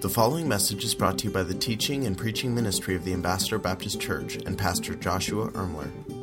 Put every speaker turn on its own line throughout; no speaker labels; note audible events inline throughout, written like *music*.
The following message is brought to you by the teaching and preaching ministry of the Ambassador Baptist Church and Pastor Joshua Ermler.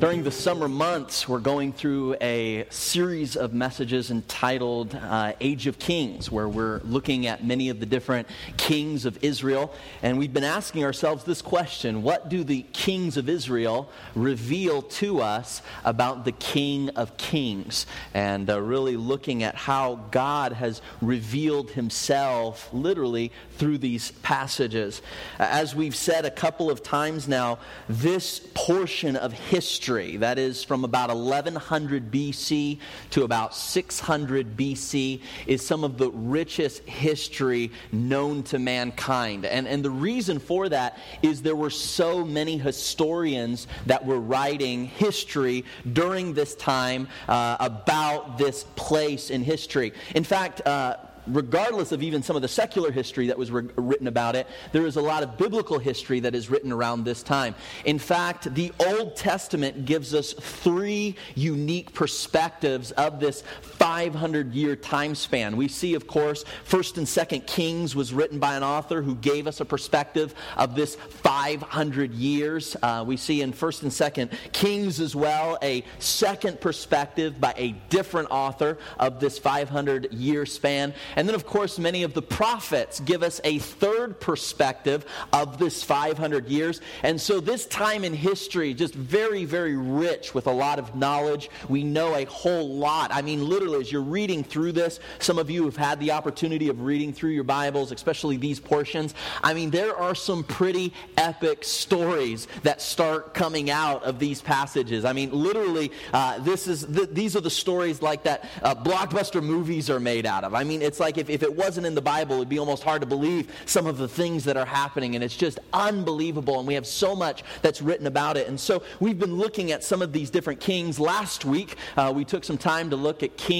During the summer months, we're going through a series of messages entitled uh, Age of Kings, where we're looking at many of the different kings of Israel. And we've been asking ourselves this question What do the kings of Israel reveal to us about the King of Kings? And uh, really looking at how God has revealed himself literally through these passages. As we've said a couple of times now, this portion of history history. That is from about 1100 BC to about 600 BC is some of the richest history known to mankind. And, and the reason for that is there were so many historians that were writing history during this time uh, about this place in history. In fact, uh, regardless of even some of the secular history that was re- written about it, there is a lot of biblical history that is written around this time. In fact, the Old Testament gives us three unique perspectives of this 500 year time span. We see, of course, 1st and 2nd Kings was written by an author who gave us a perspective of this 500 years. Uh, we see in 1st and 2nd Kings as well a second perspective by a different author of this 500 year span. And then, of course, many of the prophets give us a third perspective of this 500 years. And so, this time in history, just very, very rich with a lot of knowledge. We know a whole lot. I mean, literally, as you're reading through this, some of you have had the opportunity of reading through your Bibles, especially these portions. I mean, there are some pretty epic stories that start coming out of these passages. I mean, literally, uh, this is th- these are the stories like that uh, blockbuster movies are made out of. I mean, it's like like if, if it wasn't in the Bible, it'd be almost hard to believe some of the things that are happening. And it's just unbelievable. And we have so much that's written about it. And so we've been looking at some of these different kings. Last week, uh, we took some time to look at King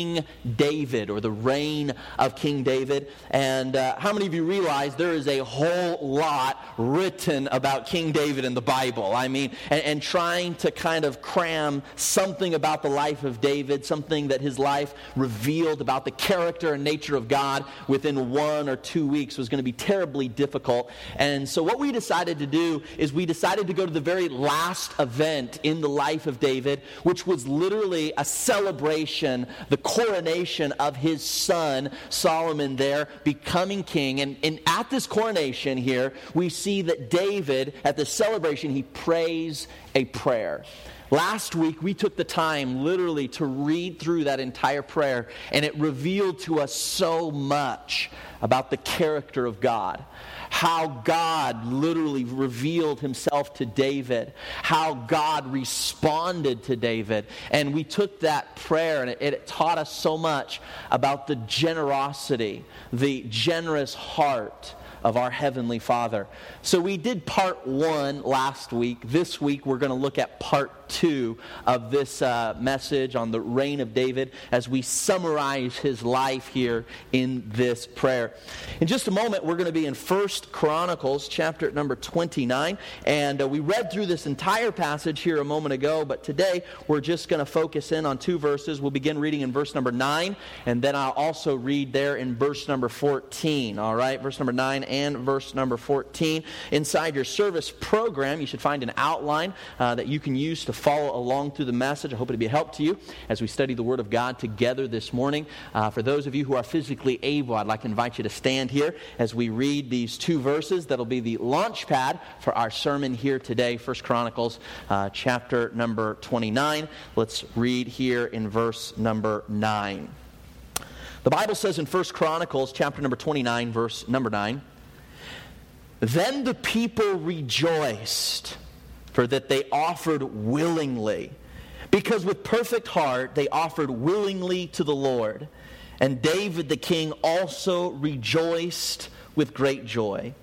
David or the reign of King David. And uh, how many of you realize there is a whole lot written about King David in the Bible? I mean, and, and trying to kind of cram something about the life of David, something that his life revealed about the character and nature of God within one or two weeks was going to be terribly difficult. And so, what we decided to do is we decided to go to the very last event in the life of David, which was literally a celebration, the coronation of his son, Solomon, there becoming king. And, and at this coronation here, we see that David, at the celebration, he prays a prayer. Last week, we took the time literally to read through that entire prayer, and it revealed to us so much about the character of God. How God literally revealed himself to David, how God responded to David. And we took that prayer, and it, it taught us so much about the generosity, the generous heart of our Heavenly Father. So we did part one last week. This week we're going to look at part two of this uh, message on the reign of David as we summarize his life here in this prayer. In just a moment, we're going to be in First Chronicles, chapter number 29. And uh, we read through this entire passage here a moment ago, but today we're just going to focus in on two verses. We'll begin reading in verse number 9, and then I'll also read there in verse number 14. All right, verse number 9 and verse number 14. Inside your service program, you should find an outline uh, that you can use to follow along through the message. I hope it'll be a help to you as we study the Word of God together this morning. Uh, for those of you who are physically able, I'd like to invite you to stand here as we read these two verses. That'll be the launch pad for our sermon here today, First Chronicles uh, chapter number 29. Let's read here in verse number 9. The Bible says in First Chronicles chapter number 29, verse number 9, then the people rejoiced, for that they offered willingly. Because with perfect heart they offered willingly to the Lord. And David the king also rejoiced with great joy.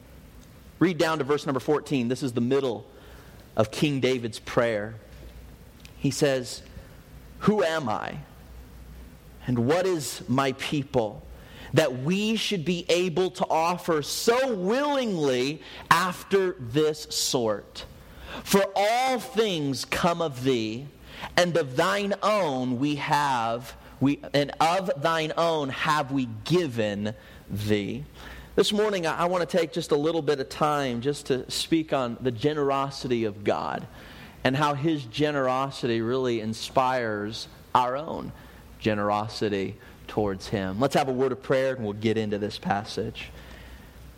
Read down to verse number 14. This is the middle of King David's prayer. He says, Who am I? And what is my people? that we should be able to offer so willingly after this sort. For all things come of thee, and of thine own we have, we, and of thine own have we given thee. This morning, I want to take just a little bit of time just to speak on the generosity of God and how His generosity really inspires our own generosity towards Him. Let's have a word of prayer and we'll get into this passage.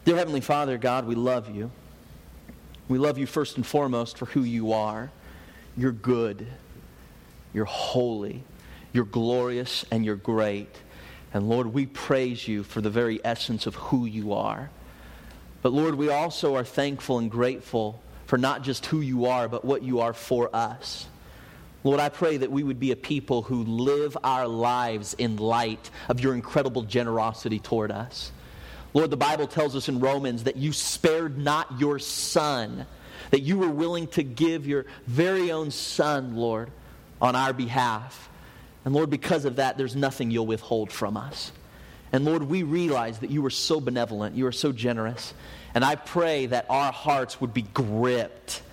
Dear Heavenly Father, God, we love you. We love you first and foremost for who you are. You're good, you're holy, you're glorious, and you're great. And Lord, we praise you for the very essence of who you are. But Lord, we also are thankful and grateful for not just who you are, but what you are for us. Lord, I pray that we would be a people who live our lives in light of your incredible generosity toward us. Lord, the Bible tells us in Romans that you spared not your son, that you were willing to give your very own son, Lord, on our behalf. And Lord, because of that, there's nothing you'll withhold from us. And Lord, we realize that you are so benevolent, you are so generous, and I pray that our hearts would be gripped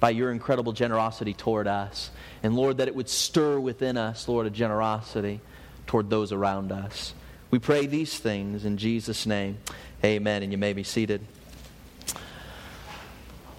by your incredible generosity toward us. And Lord, that it would stir within us, Lord, a generosity toward those around us. We pray these things in Jesus' name. Amen. And you may be seated.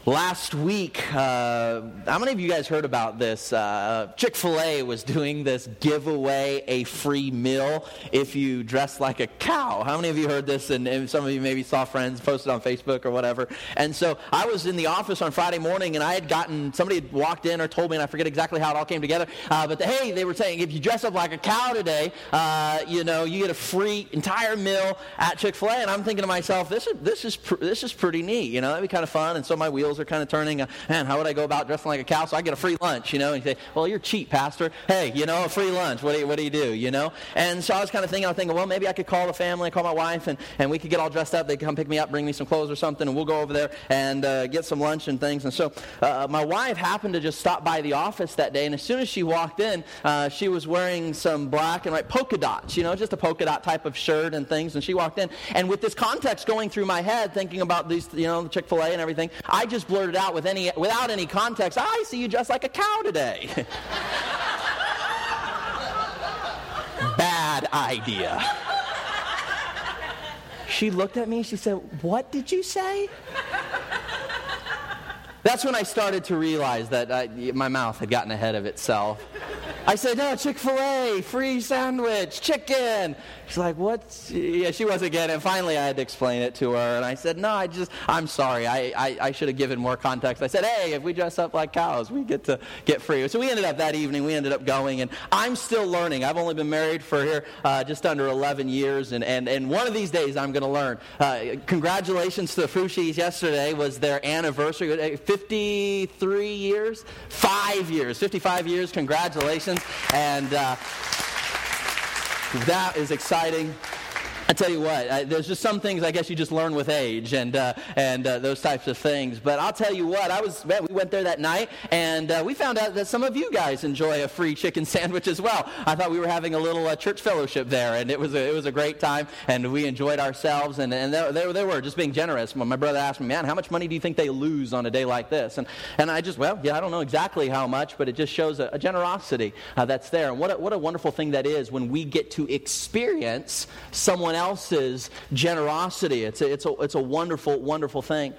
Last week, uh, how many of you guys heard about this? Uh, Chick fil A was doing this giveaway a free meal if you dress like a cow. How many of you heard this? And, and, some of you maybe saw friends posted on Facebook or whatever. And so I was in the office on Friday morning and I had gotten, somebody had walked in or told me, and I forget exactly how it all came together, uh, but the, hey, they were saying if you dress up like a cow today, uh, you know, you get a free entire meal at Chick fil A. And I'm thinking to myself, this is, this is, pr- this is pretty neat. You know, that'd be kind of fun. And so my wheels are kind of turning. Man, how would I go about dressing like a cow? So I get a free lunch, you know. And you say, well, you're cheap, Pastor. Hey, you know, a free lunch. What do you, what do, you do, you know? And so I was kind of thinking, I was thinking, well, maybe I could call the family, call my wife, and, and we could get all dressed up. They could come pick me up, bring me some clothes or something, and we'll go over there and uh, get some lunch and things. And so uh, my wife happened to just stop by the office that day, and as soon as she walked in, uh, she was wearing some black and white polka dots, you know, just a polka dot type of shirt and things. And she walked in, and with this context going through my head, thinking about these, you know, the Chick fil A and everything, I just blurted out with any, without any context, ah, I see you dressed like a cow today. *laughs* Bad idea. She looked at me, she said, What did you say? That's when I started to realize that I, my mouth had gotten ahead of itself. I said, no, Chick fil A, free sandwich, chicken. She's like, what? Yeah, she wasn't getting it. Finally, I had to explain it to her. And I said, no, I just, I'm sorry. I, I, I should have given more context. I said, hey, if we dress up like cows, we get to get free. So we ended up that evening, we ended up going. And I'm still learning. I've only been married for here uh, just under 11 years. And, and, and one of these days, I'm going to learn. Uh, congratulations to the Fushis. Yesterday was their anniversary. 53 years? Five years. 55 years. Congratulations. And uh, that is exciting. I tell you what, I, there's just some things I guess you just learn with age and uh, and uh, those types of things. But I'll tell you what, I was man, we went there that night and uh, we found out that some of you guys enjoy a free chicken *laughs* sandwich as well. I thought we were having a little uh, church fellowship there, and it was a, it was a great time, and we enjoyed ourselves. And and they, they, they were just being generous. When My brother asked me, man, how much money do you think they lose on a day like this? And and I just well, yeah, I don't know exactly how much, but it just shows a, a generosity uh, that's there. And what a, what a wonderful thing that is when we get to experience someone else's generosity. It's a, it's a, it's a wonderful, wonderful thing.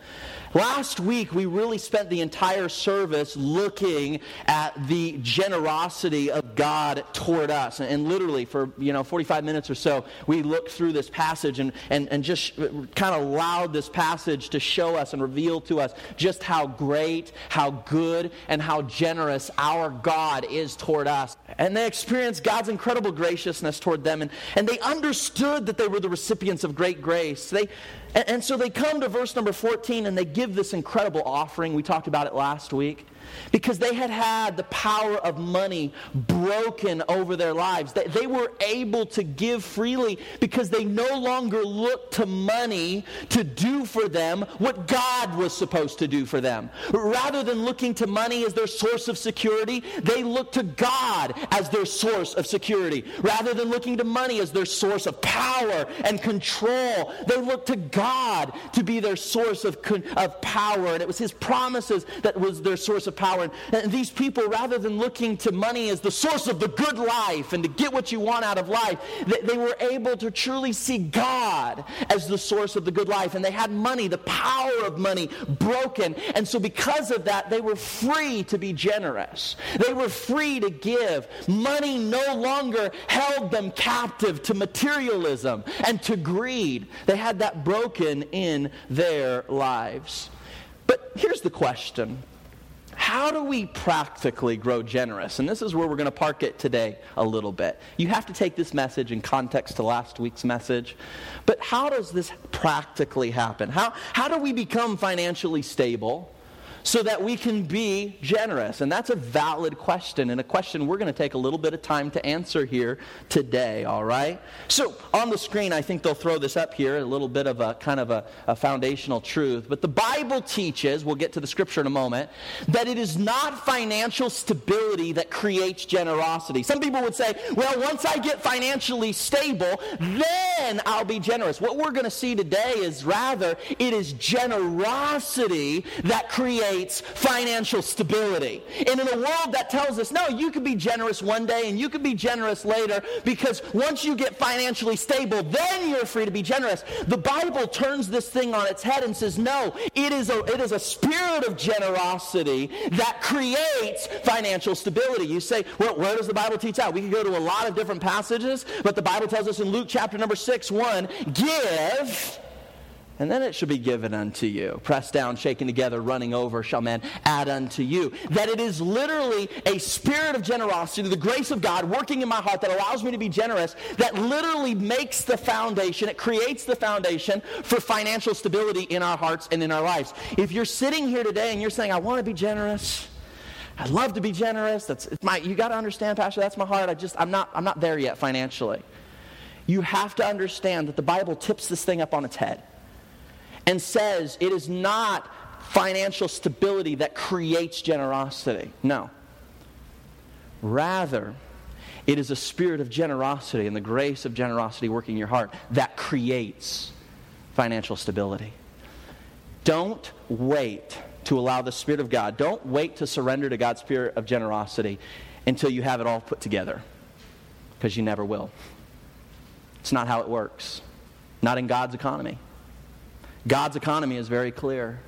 Last week, we really spent the entire service looking at the generosity of God toward us. And, literally, for you know 45 minutes or so, we looked through this passage and, and, and just kind of allowed this passage to show us and reveal to us just how great, how good, and how generous our God is toward us. And they experienced God's incredible graciousness toward them, and, and they understood that they were the recipients of great grace. They, and, and so they come to verse number 14 and they give this incredible offering. We talked about it last week because they had had the power of money broken over their lives. They, they were able to give freely because they no longer looked to money to do for them what God was supposed to do for them. Rather than looking to money as their source of security, they looked to God as their source of security. Rather than looking to money as their source of power and control. They looked to God to be their source of, of power, and it was His promises that was their source of power. And, these people, rather than looking to money as the source of the good life and to get what you want out of life, they were able to truly see God as the source of the good life. And they had money, the power of money, broken. And so, because of that, they were free to be generous. They were free to give. Money no longer held them captive to materialism and to greed. They had that broken in their lives. But here's the question how do we practically grow generous? And this is where we're going to park it today a little bit. You have to take this message in context to last week's message. But how does this practically happen? How, how do we become financially stable? So that we can be generous? And that's a valid question, and a question we're going to take a little bit of time to answer here today, all right? So, on the screen, I think they'll throw this up here, a little bit of a kind of a, a foundational truth. But the Bible teaches, we'll get to the scripture in a moment, that it is not financial stability that creates generosity. Some people would say, well, once I get financially stable, then I'll be generous. What we're going to see today is rather, it is generosity that creates financial stability. And in a world that tells us, no, you can be generous one day and you can be generous later because once you get financially stable, then you're free to be generous. The Bible turns this thing on its head and says, no, it is a, it is a spirit of generosity that creates financial stability. You say, well, where does the Bible teach that? We could go to a lot of different passages, but the Bible tells us in Luke chapter number 6, 1, give and then it shall be given unto you. Pressed down, shaken together, running over, shall men add unto you. That it is literally a spirit of generosity, the grace of God working in my heart that allows me to be generous, that literally makes the foundation, it creates the foundation for financial stability in our hearts and in our lives. If you're sitting here today and you're saying, I want to be generous, I love to be generous. That's my you got to understand, Pastor, that's my heart. I just I'm not I'm not there yet financially. You have to understand that the Bible tips this thing up on its head and says it is not financial stability that creates generosity. No. Rather, it is a spirit of generosity and the grace of generosity working in your heart that creates financial stability. Don't wait to allow the Spirit of God, don't wait to surrender to God's Spirit of generosity until you have it all put together, because you never will. It's not how it works, not in God's economy. God's economy is very clear.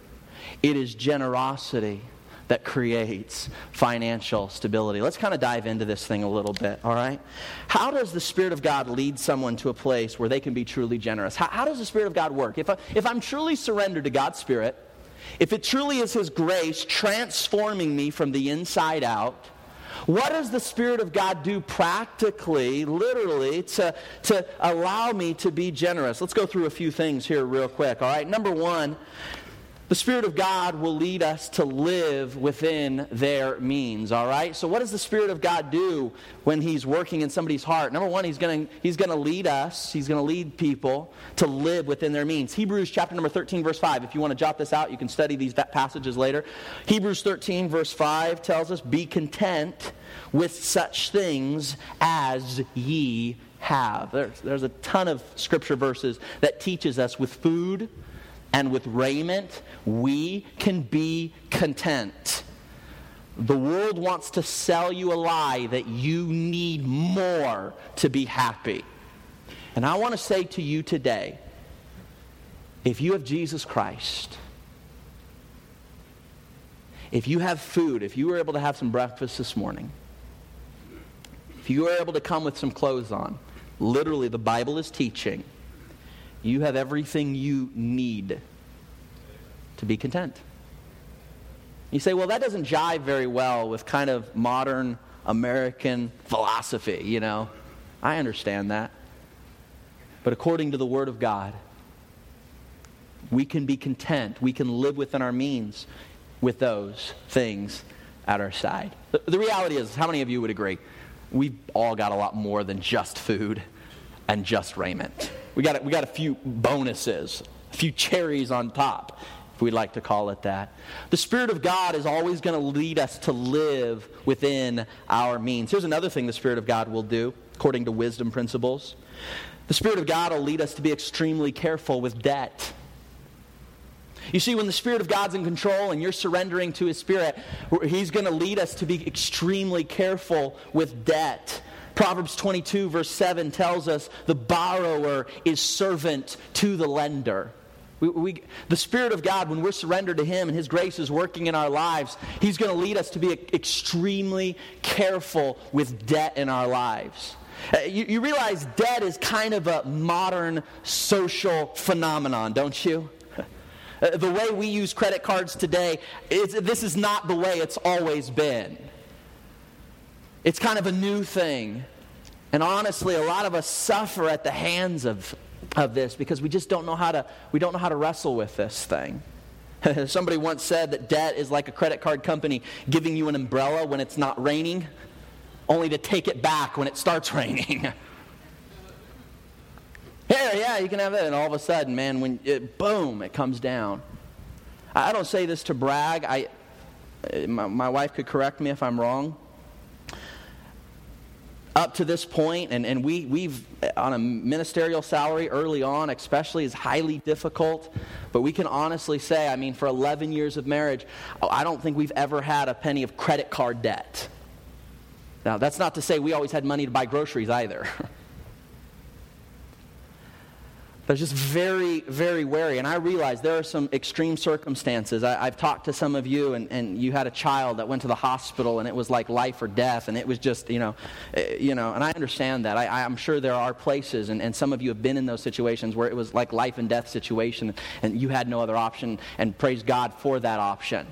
It is generosity that creates financial stability. Let's kind of dive into this thing a little bit, all right? How does the Spirit of God lead someone to a place where they can be truly generous? How, how does the Spirit of God work? If, I, if I'm truly surrendered to God's Spirit, if it truly is His grace transforming me from the inside out, what does the Spirit of God do practically, literally, to, to allow me to be generous? Let's go through a few things here, real quick. All right, number one, the Spirit of God will lead us to live within their means, all right? So, what does the Spirit of God do when He's working in somebody's heart? Number one, He's going he's to lead us, He's going to lead people to live within their means. Hebrews chapter number 13, verse 5. If you want to jot this out, you can study these passages later. Hebrews 13, verse 5 tells us, Be content with such things as ye have. There's, there's a ton of scripture verses that teaches us with food and with raiment, we can be content. The world wants to sell you a lie that you need more to be happy. And I want to say to you today if you have Jesus Christ, if you have food, if you were able to have some breakfast this morning, if you were able to come with some clothes on, literally the Bible is teaching you have everything you need to be content. You say, well, that doesn't jive very well with kind of modern American philosophy, you know. I understand that. But according to the Word of God, we can be content. We can live within our means with those things at our side. The, the reality is, how many of you would agree? We've all got a lot more than just food and just raiment. We got, we got a few bonuses, a few cherries on top, if we'd like to call it that. The Spirit of God is always going to lead us to live within our means. Here's another thing the Spirit of God will do, according to wisdom principles. The Spirit of God will lead us to be extremely careful with debt. You see, when the Spirit of God's in control and you're surrendering to His Spirit, He's going to lead us to be extremely careful with debt. Proverbs 22, verse 7 tells us the borrower is servant to the lender. We, we, the Spirit of God, when we're surrendered to Him and His grace is working in our lives, He's going to lead us to be extremely careful with debt in our lives. Uh, you, you realize debt is kind of a modern social phenomenon, don't you? *laughs* Uh, the way we use credit cards today, this is not the way it's always been. It's kind of a new thing. And honestly, a lot of us suffer at the hands of, of this because we just don't know how to, we don't know how to wrestle with this thing. *laughs* Somebody once said that debt is like a credit card company giving you an umbrella when it's not raining, only to take it back when it starts *laughs* raining. yeah, yeah, you can have it. And all of a sudden, man, when it, boom, it comes down. I don't say this to brag. I, my, my wife could correct me if I'm wrong up to this point, and, and we, we've, on a ministerial salary early on, especially, is highly difficult. But we can honestly say, I mean, for 11 years of marriage, I don't think we've ever had a penny of credit card debt. Now, that's not to say we always had money to buy groceries either. *laughs* but just very, very wary. And I realize there are some extreme circumstances. I, have talked to some of you, and, and you had a child that went to the hospital, and it was like life or death, and it was just, you know, eh, you know. And I understand that. I, I'm sure there are places, and, and some of you have been in those situations where it was like life and death situation, and you had no other option. And praise God for that option.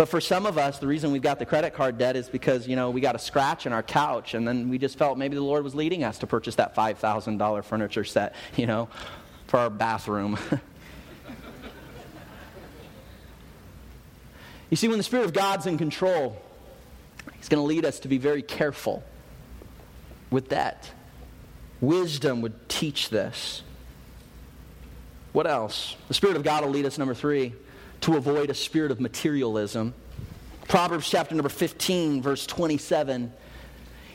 But for some of us, the reason we've got the credit card debt is because, you know, we got a scratch in our couch and then we just felt maybe the Lord was leading us to purchase that $5,000 furniture set, you know, for our bathroom. *laughs* you see, when the Spirit of God's in control, He's going to lead us to be very careful with that. Wisdom would teach this. What else? The Spirit of God will lead us, number three, to avoid a spirit of materialism. Proverbs chapter number 15, verse 27.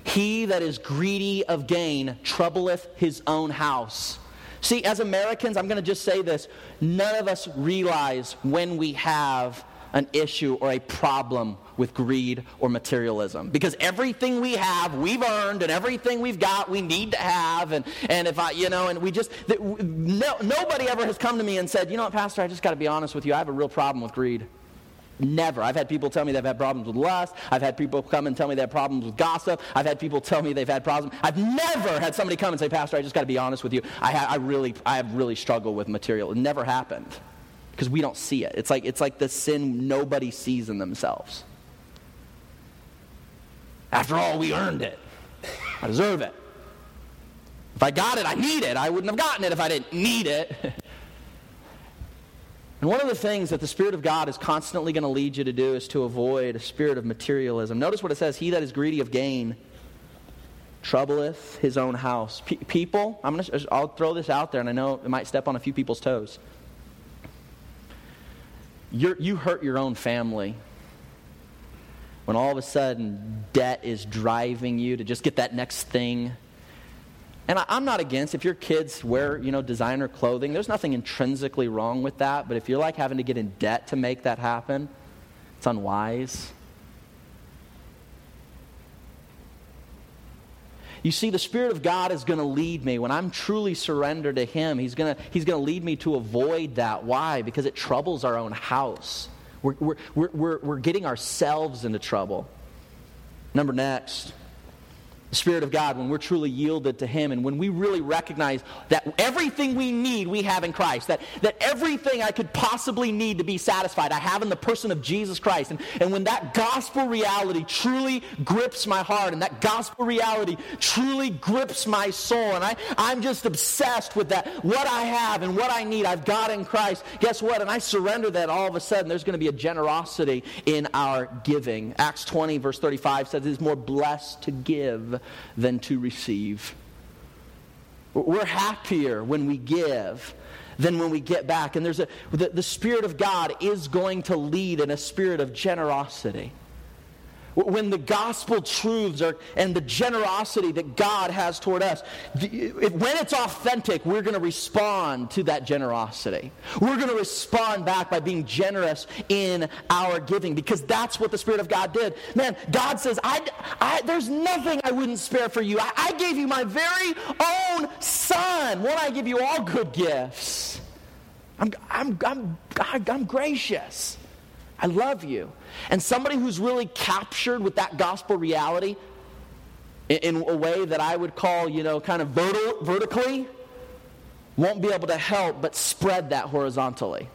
He that is greedy of gain troubleth his own house. See, as Americans, I'm going to just say this none of us realize when we have an issue or a problem with greed or materialism. Because everything we have, we've earned, and everything we've got, we need to have. And, and if I, you know, and we just, no, nobody ever has come to me and said, you know what, Pastor, I just got to be honest with you, I have a real problem with greed. Never. I've had people tell me they've had problems with lust. I've had people come and tell me they have problems with gossip. I've had people tell me they've had problems. I've never had somebody come and say, Pastor, I just got to be honest with you. I, ha- I really, I have really struggled with material. It never happened because we don't see it. It's like, it's like the sin nobody sees in themselves. After all, we earned it. I deserve it. If I got it, I need it. I wouldn't have gotten it if I didn't need it. *laughs* and one of the things that the Spirit of God is constantly going to lead you to do is to avoid a spirit of materialism. Notice what it says He that is greedy of gain troubleth his own house. People, I'm gonna, I'll throw this out there, and I know it might step on a few people's toes you you hurt your own family when all of a sudden debt is driving you to just get that next thing. And I, am not against if your kids wear, you know, designer clothing. There's nothing intrinsically wrong with that. But if you're like having to get in debt to make that happen, it's unwise. You see, the Spirit of God is going to lead me. When I'm truly surrendered to Him, He's going to, he's going to lead me to avoid that. Why? Because it troubles our own house. We're, we're, we're, we're getting ourselves into trouble. Number next Spirit of God, when we're truly yielded to Him, and when we really recognize that everything we need, we have in Christ, that, that everything I could possibly need to be satisfied, I have in the person of Jesus Christ. And, and when that gospel reality truly grips my heart, and that gospel reality truly grips my soul, and I, I'm just obsessed with that, what I have and what I need, I've got in Christ, guess what? And I surrender that, all of a sudden, there's going to be a generosity in our giving. Acts 20, verse 35 says, It is more blessed to give than to receive. We're happier when we give than when we get back. And there's a, the, the Spirit of God is going to lead in a spirit of generosity. When the gospel truths are, and the generosity that God has toward us, when it's authentic, we're going to respond to that generosity. We're going to respond back by being generous in our giving because that's what the Spirit of God did. Man, God says, I, I, there's nothing I wouldn't spare for you. I, I gave you my very own Son. Won't I give you all good gifts? I'm, I'm, I'm, I'm gracious. I love you. And somebody who's really captured with that gospel reality in, in a way that I would call, you know, kind of verti- vertically, won't be able to help but spread that horizontally.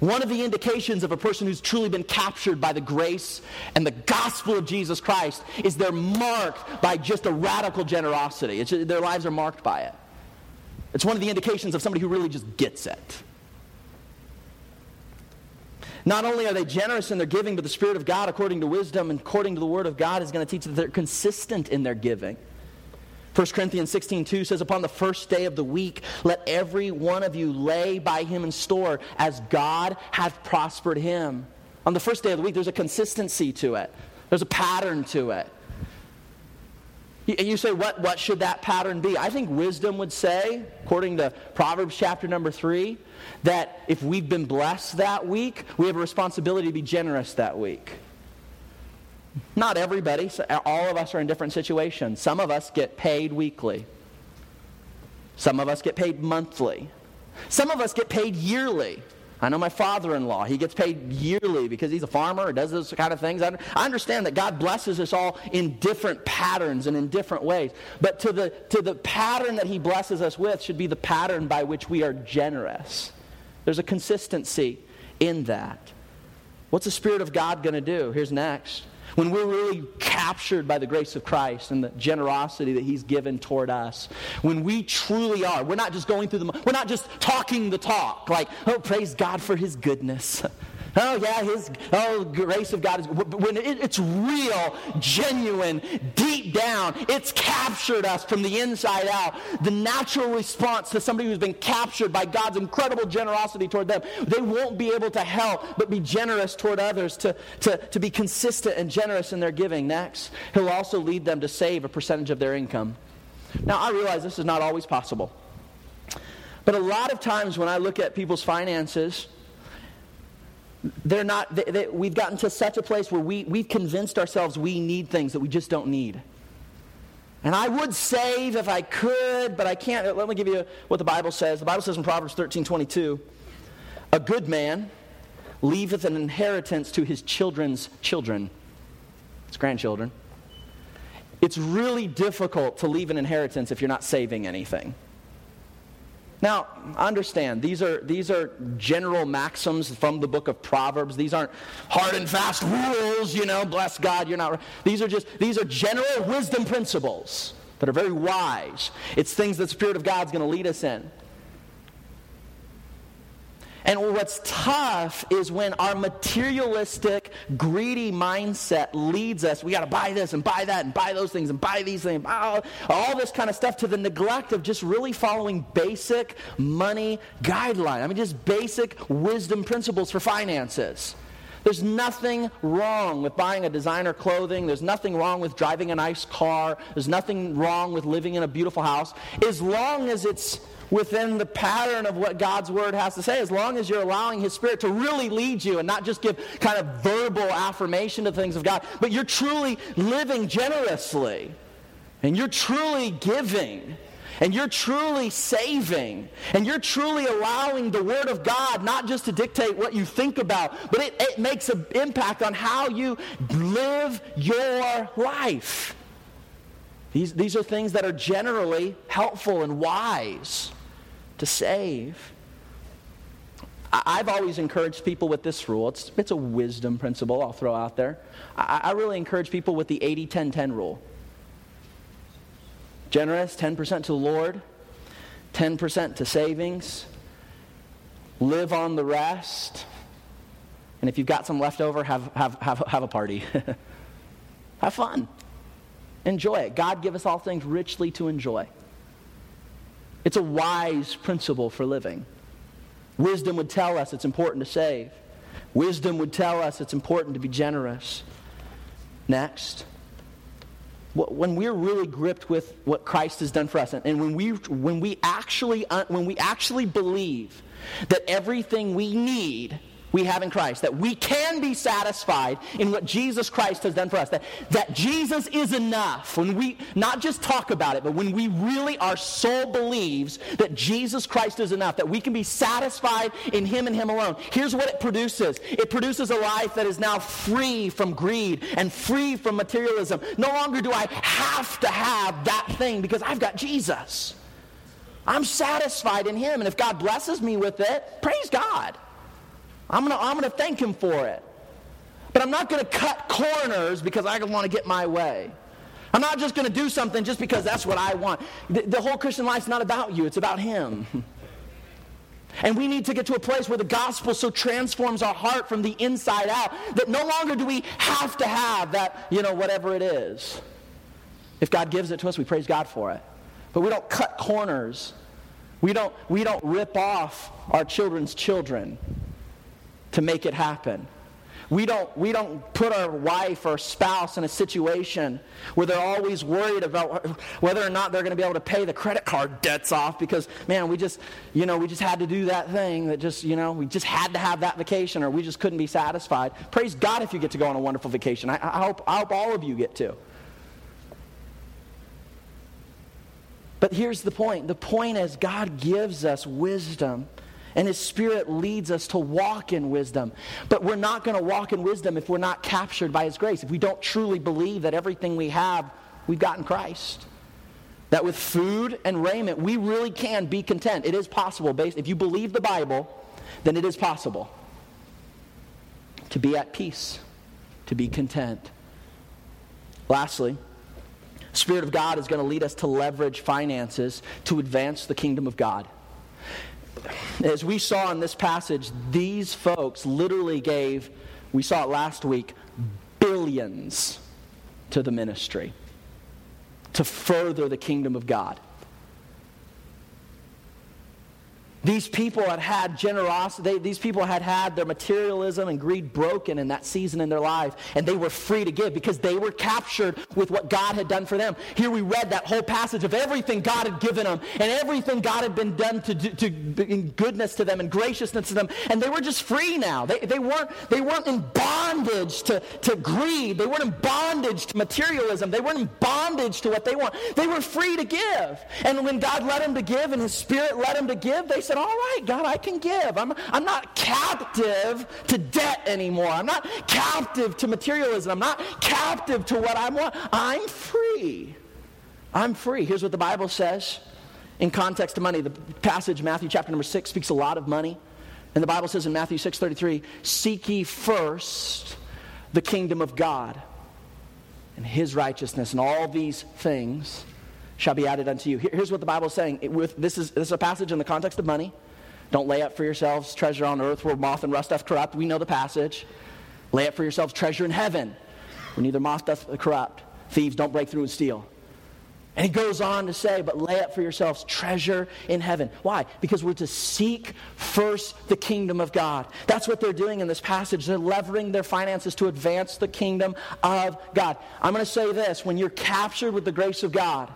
One of the indications of a person who's truly been captured by the grace and the gospel of Jesus Christ is they're marked by just a radical generosity. Their lives are marked by it. It's one of the indications of somebody who really just gets it. Not only are they generous in their giving, but the Spirit of God, according to wisdom and according to the Word of God, is going to teach that they're consistent in their giving. 1 Corinthians 16, 2 says, Upon the first day of the week, let every one of you lay by him in store as God hath prospered him. On the first day of the week, there's a consistency to it, there's a pattern to it. You say, what, what should that pattern be? I think wisdom would say, according to Proverbs chapter number 3, that if we've been blessed that week, we have a responsibility to be generous that week. Not everybody, uh, all of us are in different situations. Some of us get paid weekly, some of us get paid monthly, some of us get paid yearly. I know my father in law, he gets paid yearly because he's a farmer or does those kind of things. I understand that God blesses us all in different patterns and in different ways. But to the, to the pattern that he blesses us with should be the pattern by which we are generous. There's a consistency in that. What's the Spirit of God going to do? Here's next when we're really captured by the grace of Christ and the generosity that He's given toward us, when we truly are, we're not just going through the, we're not just talking the talk, like, oh, praise God for His goodness. *laughs* Oh, yeah, his oh, grace of God is when it, it's real, genuine, deep down, it's captured us from the inside out. The natural response to somebody who's been captured by God's incredible generosity toward them, they won't be able to help but be generous toward others, to, to, to be consistent and generous in their giving. Next, He'll also lead them to save a percentage of their income. Now, I realize this is not always possible. But a lot of times when I look at people's finances, they're not, they, they, we've gotten to such a place where we, we've convinced ourselves we need things that we just don't need. And I would save if I could, but I can't. Let me give you what the Bible says. The Bible says in Proverbs 13 22, a good man leaveth an inheritance to his children's children, his grandchildren. It's really difficult to leave an inheritance if you're not saving anything. Now, understand, these are, these are general maxims from the book of Proverbs. These aren't hard and fast rules, you know, bless God, you're not. These are just, these are general wisdom principles that are very wise. It's things that the Spirit of God's going to lead us in. And what's tough is when our materialistic, greedy mindset leads us. We got to buy this and buy that and buy those things and buy these things, all, all this kind of stuff to the neglect of just really following basic money guidelines. I mean, just basic wisdom principles for finances. There's nothing wrong with buying a designer clothing. There's nothing wrong with driving a nice car. There's nothing wrong with living in a beautiful house as long as it's within the pattern of what God's word has to say, as long as you're allowing His Spirit to really lead you and not just give kind of verbal affirmation to things of God, but you're truly living generously and you're truly giving and you're truly saving and you're truly allowing the Word of God not just to dictate what you think about, but it, it makes an impact on how you live your life. These, these are things that are generally helpful and wise to save. I've always encouraged people with this rule. It's, it's a wisdom principle I'll throw out there. I, I really encourage people with the 80 10 10 rule. Generous, 10% to the Lord, 10% to savings, live on the rest, and if you've got some left over, have, have, have, have a party. *laughs* have fun. Enjoy it. God give us all things richly to enjoy. It's a wise principle for living. Wisdom would tell us it's important to save. Wisdom would tell us it's important to be generous. Next, when we're really gripped with what Christ has done for us, and when we, when we, actually, uh, when we actually believe that everything we need we have in Christ, that we can be satisfied in what Jesus Christ has done for us, that, that Jesus is enough. When we not just talk about it, but when we really, our soul believes that Jesus Christ is enough, that we can be satisfied in Him and Him alone. Here's what it produces it produces a life that is now free from greed and free from materialism. No longer do I have to have that thing because I've got Jesus. I'm satisfied in Him, and if God blesses me with it, praise God. I'm going to I'm going to thank him for it. But I'm not going to cut corners because I want to get my way. I'm not just going to do something just because that's what I want. The, the whole Christian life is not about you, it's about him. *laughs* And we need to get to a place where the gospel so transforms our heart from the inside out that no longer do we have to have that, you know, whatever it is. If God gives it to us, we praise God for it. But we don't cut corners. We don't, we don't rip off our children's children to make it happen. We don't, we don't put our wife or spouse in a situation where they're always worried about whether or not they're going to be able to pay the credit card debts off because, man, we just, you know, we just had to do that thing that just, you know, we just had to have that vacation or we just couldn't be satisfied. Praise God if you get to go on a wonderful vacation. I, I hope, I hope all of you get to. But here's the point the point is, God gives us wisdom and His Spirit leads us to walk in wisdom. But we're not going to walk in wisdom if we're not captured by His grace, if we don't truly believe that everything we have, we've got in Christ. That with food and raiment, we really can be content. It is possible. Based, if you believe the Bible, then it is possible to be at peace, to be content. Lastly, Spirit of God is going to lead us to leverage finances to advance the kingdom of God as we saw in this passage, these folks literally gave, we saw it last week, billions to the ministry to further the kingdom of God. These people had had generosity, these people had had their materialism and greed broken in that season in their life, and they were free to give because they were captured with what God had done for them. Here we read that whole passage of everything God had given them and everything God had been done to, to, in goodness to them and graciousness to them, and they were just free now. They, they, weren't, they weren't in bondage to, to greed, they weren't in bondage to materialism, they weren't in bondage to what they want. They were free to give. And when God led them to give and His Spirit led them to give, they said, said, All right, God, I can give. I'm, I'm not captive to debt anymore. I'm not captive to materialism. I'm not captive to what I want. I'm free. I'm free. Here's what the Bible says in context of money. The passage, Matthew chapter number 6, speaks a lot of money. And the Bible says in Matthew 6:33, "Seek ye first the kingdom of God and his righteousness, and all these things shall be added unto you. Here's what the Bible is saying. It, with, this, is, this is a passage in the context of money. Don't lay up for yourselves treasure on earth where moth and rust doth corrupt. We know the passage. Lay up for yourselves treasure in heaven where neither moth doth corrupt. Thieves don't break through and steal. And he goes on to say, but lay up for yourselves treasure in heaven. Why? Because we're to seek first the kingdom of God. That's what they're doing in this passage. They're levering their finances to advance the kingdom of God. I'm going to say this when you're captured with the grace of God,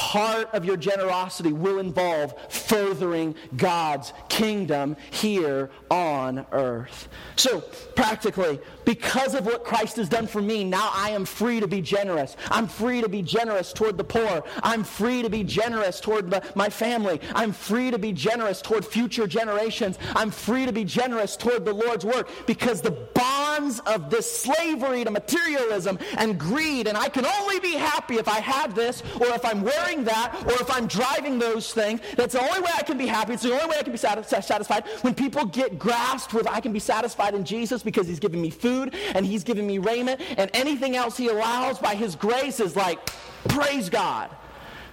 part of your generosity will involve furthering God's kingdom here on earth. So, practically, because of what Christ has done for me, now I am free to be generous. I'm free to be generous toward the poor. I'm free to be generous toward the, my family. I'm free to be generous toward future generations. I'm free to be generous toward the Lord's work because the bonds of this slavery to materialism and greed, and I can only be happy if I have this or if I'm wearing that or if I'm driving those things. That's the only way I can be happy. It's the only way I can be satisfied. When people get grasped with I can be satisfied in Jesus because he's giving me food food and He's giving me raiment, and anything else He allows by His grace is like, praise God.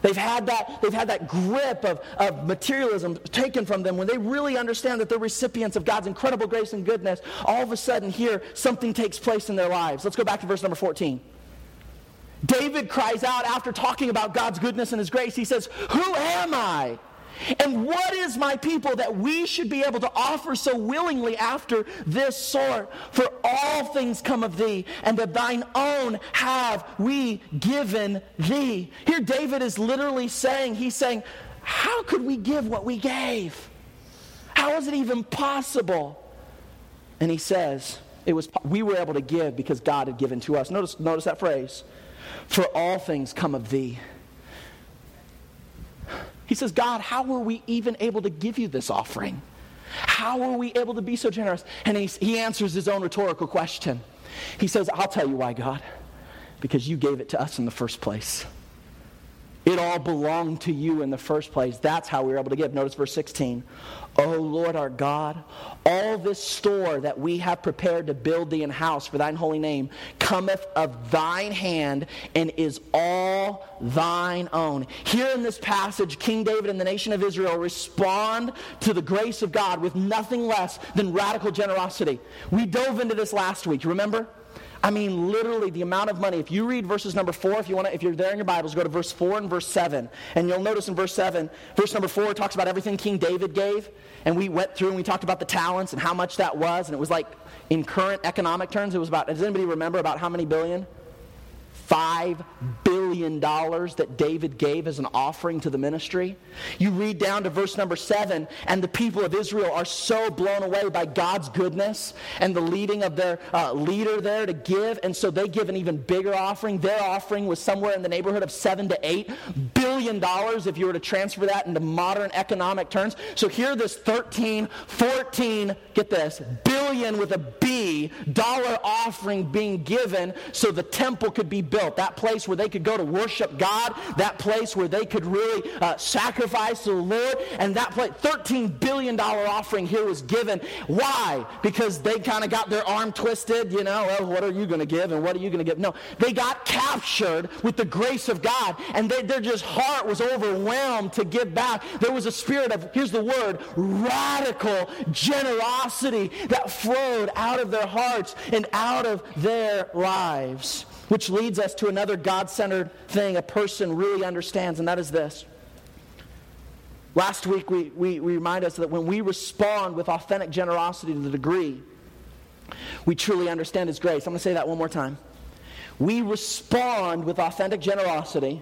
They've had that, they've had that grip of, of materialism taken from them when they really understand that they're recipients of God's incredible grace and goodness. All of a sudden, here, something takes place in their lives. Let's go back to verse number 14. David cries out after talking about God's goodness and his grace. He says, Who am I? And what is my people that we should be able to offer so willingly after this sort? For all things come of thee, and of thine own have we given thee. Here, David is literally saying, he's saying, How could we give what we gave? How is it even possible? And he says, it was, we were able to give because God had given to us. Notice, notice that phrase. For all things come of thee. He says, God, how were we even able to give you this offering? How were we able to be so generous? And he, he answers his own rhetorical question. He says, I'll tell you why, God. Because you gave it to us in the first place. It all belonged to you in the first place. That's how we were able to give. Notice verse 16. O Lord our God, all this store that we have prepared to build thee an house for thine holy name cometh of thine hand and is all thine own. Here in this passage, King David and the nation of Israel respond to the grace of God with nothing less than radical generosity. We dove into this last week, remember? I mean, literally, the amount of money. If you read verses number four, if you want if you're there in your Bibles, go to verse four and verse seven, and you'll notice in verse seven, verse number four talks about everything King David gave, and we went through and we talked about the talents and how much that was, and it was like in current economic terms, it was about. Does anybody remember about how many billion? $5 billion that David gave as an offering to the ministry. You read down to verse number 7, and the people of Israel are so blown away by God's goodness and the leading of their uh, leader there to give, and so they give an even bigger offering. Their offering was somewhere in the neighborhood of 7 to 8 billion dollars if you were to transfer that into modern economic terms. So here this 13, 14, get this, billion with a B dollar offering being given so the temple could be built built, that place where they could go to worship God, that place where they could really uh, sacrifice to the Lord, and that place, $13 billion offering here was given. Why? Because they kind of got their arm twisted, you know, well, what are you going to give and what are you going to give? No, they got captured with the grace of God, and they, their just heart was overwhelmed to give back. There was a spirit of, here's the word, radical generosity that flowed out of their hearts and out of their lives. Which leads us to another God centered thing a person really understands, and that is this. Last week, we, we, we remind us that when we respond with authentic generosity to the degree we truly understand His grace. I'm going to say that one more time. We respond with authentic generosity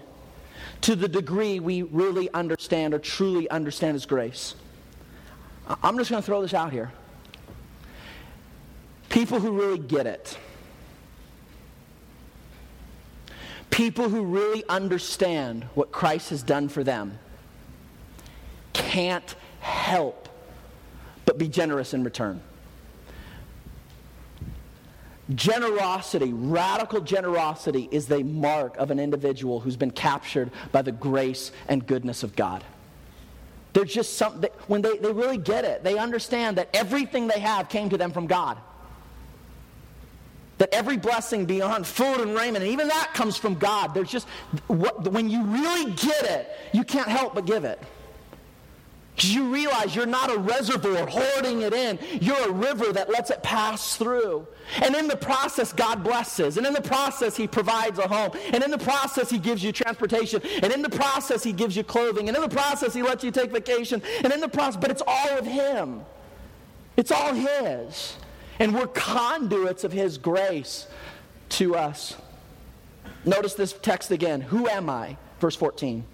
to the degree we really understand or truly understand His grace. I'm just going to throw this out here. People who really get it People who really understand what Christ has done for them can't help but be generous in return. Generosity, radical generosity, is the mark of an individual who's been captured by the grace and goodness of God. There's just something, when they, they really get it, they understand that everything they have came to them from God. That every blessing beyond food and raiment, and even that comes from God. There's just, what, when you really get it, you can't help but give it. Because you realize you're not a reservoir hoarding it in. You're a river that lets it pass through. And in the process, God blesses. And in the process, He provides a home. And in the process, He gives you transportation. And in the process, He gives you clothing. And in the process, He lets you take vacation. And in the process, but it's all of Him. It's all His. And we're conduits of His grace to us. Notice this text again. Who am I? Verse 14.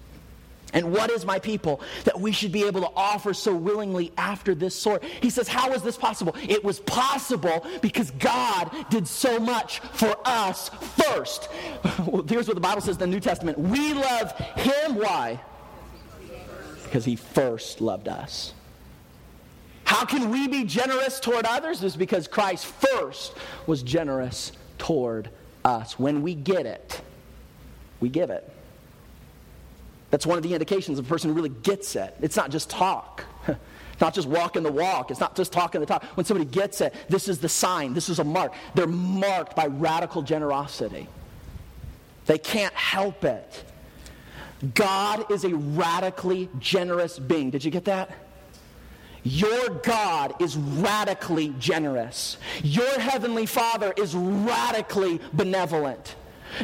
And what is my people that we should be able to offer so willingly after this sort? He says, How is this possible? It was possible because God did so much for us first. *laughs* well, here's what the Bible says in the New Testament We love Him. Why? Because He first loved us. How can we be generous toward others? Is because Christ first was generous toward us. When we get it, we give it. That's one of the indications of a person who really gets it. It's not just talk. It's *laughs* not just walking the walk. It's not just talking the talk. When somebody gets it, this is the sign. This is a mark. They're marked by radical generosity. They can't help it. God is a radically generous being. Did you get that? Your God is radically generous. Your heavenly Father is radically benevolent.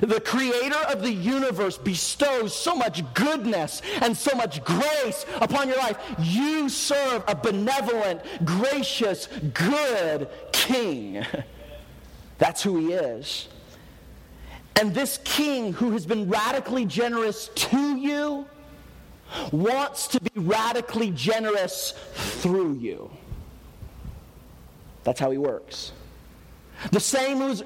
The creator of the universe bestows so much goodness and so much grace upon your life. You serve a benevolent, gracious, good king. *laughs* That's who he is. And this king who has been radically generous to you wants to be radically generous through you. That's how he works. The same who's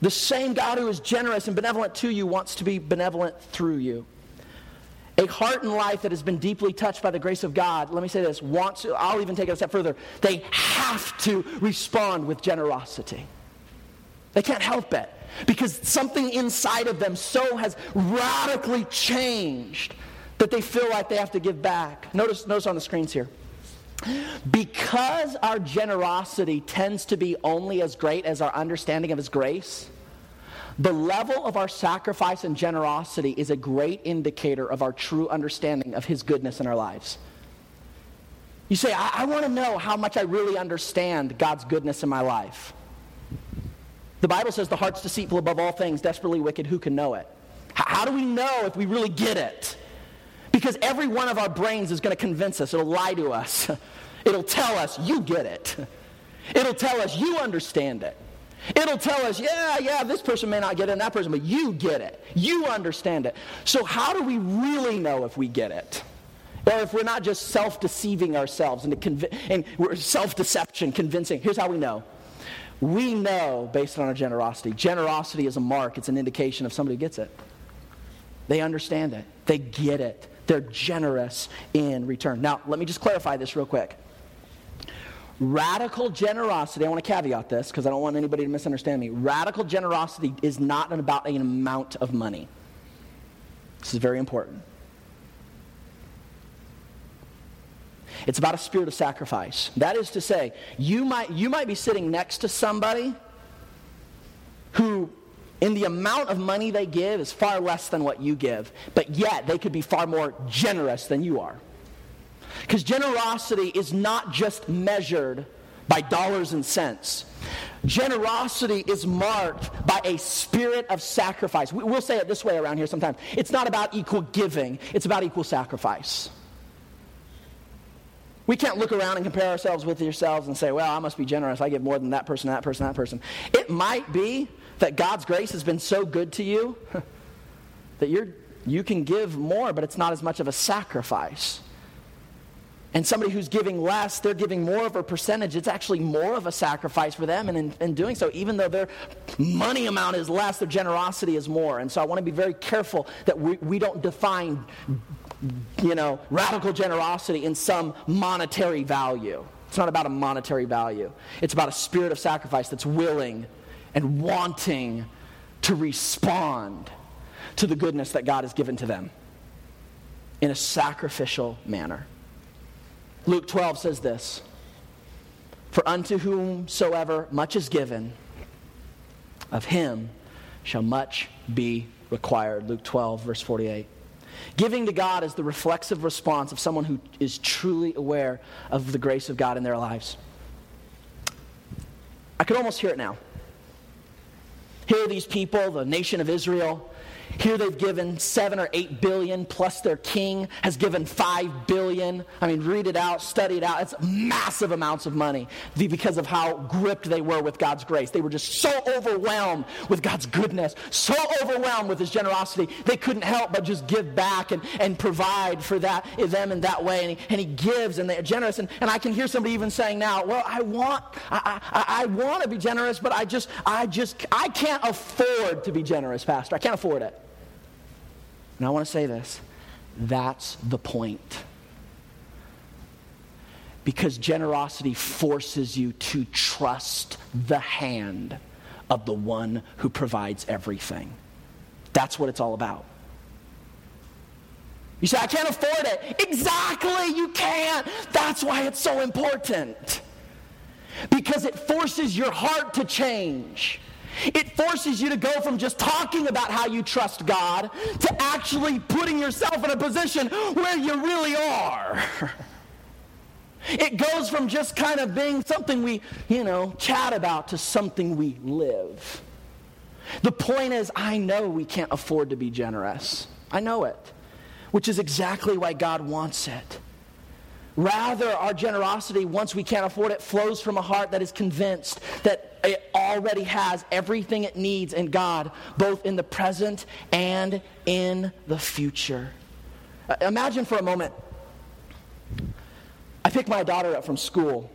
the same God who is generous and benevolent to you wants to be benevolent through you. A heart and life that has been deeply touched by the grace of God, let me say this, wants I'll even take it a step further. They have to respond with generosity. They can't help it because something inside of them so has radically changed that they feel like they have to give back. Notice, notice on the screens here. Because our generosity tends to be only as great as our understanding of His grace, the level of our sacrifice and generosity is a great indicator of our true understanding of His goodness in our lives. You say, I, I want to know how much I really understand God's goodness in my life. The Bible says the heart's deceitful above all things, desperately wicked. Who can know it? How do we know if we really get it? Because every one of our brains is going to convince us, it'll lie to us. *laughs* It'll tell us, you get it. *laughs* It'll tell us, you understand it. It'll tell us, yeah, yeah, this person may not get it and that person, but you get it. You understand it. So, how do we really know if we get it? Or if we're not just self deceiving ourselves and, conv- and we're self deception, convincing. Here's how we know we know based on our generosity. Generosity is a mark, it's an indication of somebody who gets it. They understand it, they get it. They're generous in return. Now, let me just clarify this real quick. Radical generosity, I want to caveat this because I don't want anybody to misunderstand me. Radical generosity is not about an amount of money. This is very important. It's about a spirit of sacrifice. That is to say, you might, you might be sitting next to somebody who, in the amount of money they give, is far less than what you give, but yet they could be far more generous than you are. Because generosity is not just measured by dollars and cents. Generosity is marked by a spirit of sacrifice. We'll say it this way around here sometimes. It's not about equal giving, it's about equal sacrifice. We can't look around and compare ourselves with yourselves and say, well, I must be generous. I give more than that person, that person, that person. It might be that God's grace has been so good to you *laughs* that you're, you can give more, but it's not as much of a sacrifice. And somebody who's giving less, they're giving more of a percentage. It's actually more of a sacrifice for them. And in, in, doing so, even though their money amount is less, their generosity is more. And so I want to be very careful that we, we don't define, you know, radical generosity in some monetary value. It's not about a monetary value, it's about a spirit of sacrifice that's willing and wanting to respond to the goodness that God has given to them in a sacrificial manner. Luke 12 says this For unto whomsoever much is given, of him shall much be required. Luke 12, verse 48. Giving to God is the reflexive response of someone who is truly aware of the grace of God in their lives. I could almost hear it now. Here are these people, the nation of Israel, here they've given seven or eight billion, plus their king has given five billion. I mean, read it out, study it out. It's massive amounts of money because of how gripped they were with God's grace. They were just so overwhelmed with God's goodness, so overwhelmed with His generosity, they couldn't help but just give back and, and provide for that them in that way. And He, and he gives, and they're generous. And, and I can hear somebody even saying now, "Well, I want, I, I, I want to be generous, but I just, I just, I can't afford to be generous, Pastor. I can't afford it." And I want to say this that's the point. Because generosity forces you to trust the hand of the one who provides everything. That's what it's all about. You say, I can't afford it. Exactly, you can't. That's why it's so important. Because it forces your heart to change. It forces you to go from just talking about how you trust God to actually putting yourself in a position where you really are. *laughs* It goes from just kind of being something we, you know, chat about to something we live. The point is, I know we can't afford to be generous. I know it, which is exactly why God wants it. Rather, our generosity, once we can't afford it, flows from a heart that is convinced that it already has everything it needs in God, both in the present and in the future. Uh, imagine for a moment I pick my daughter up from school.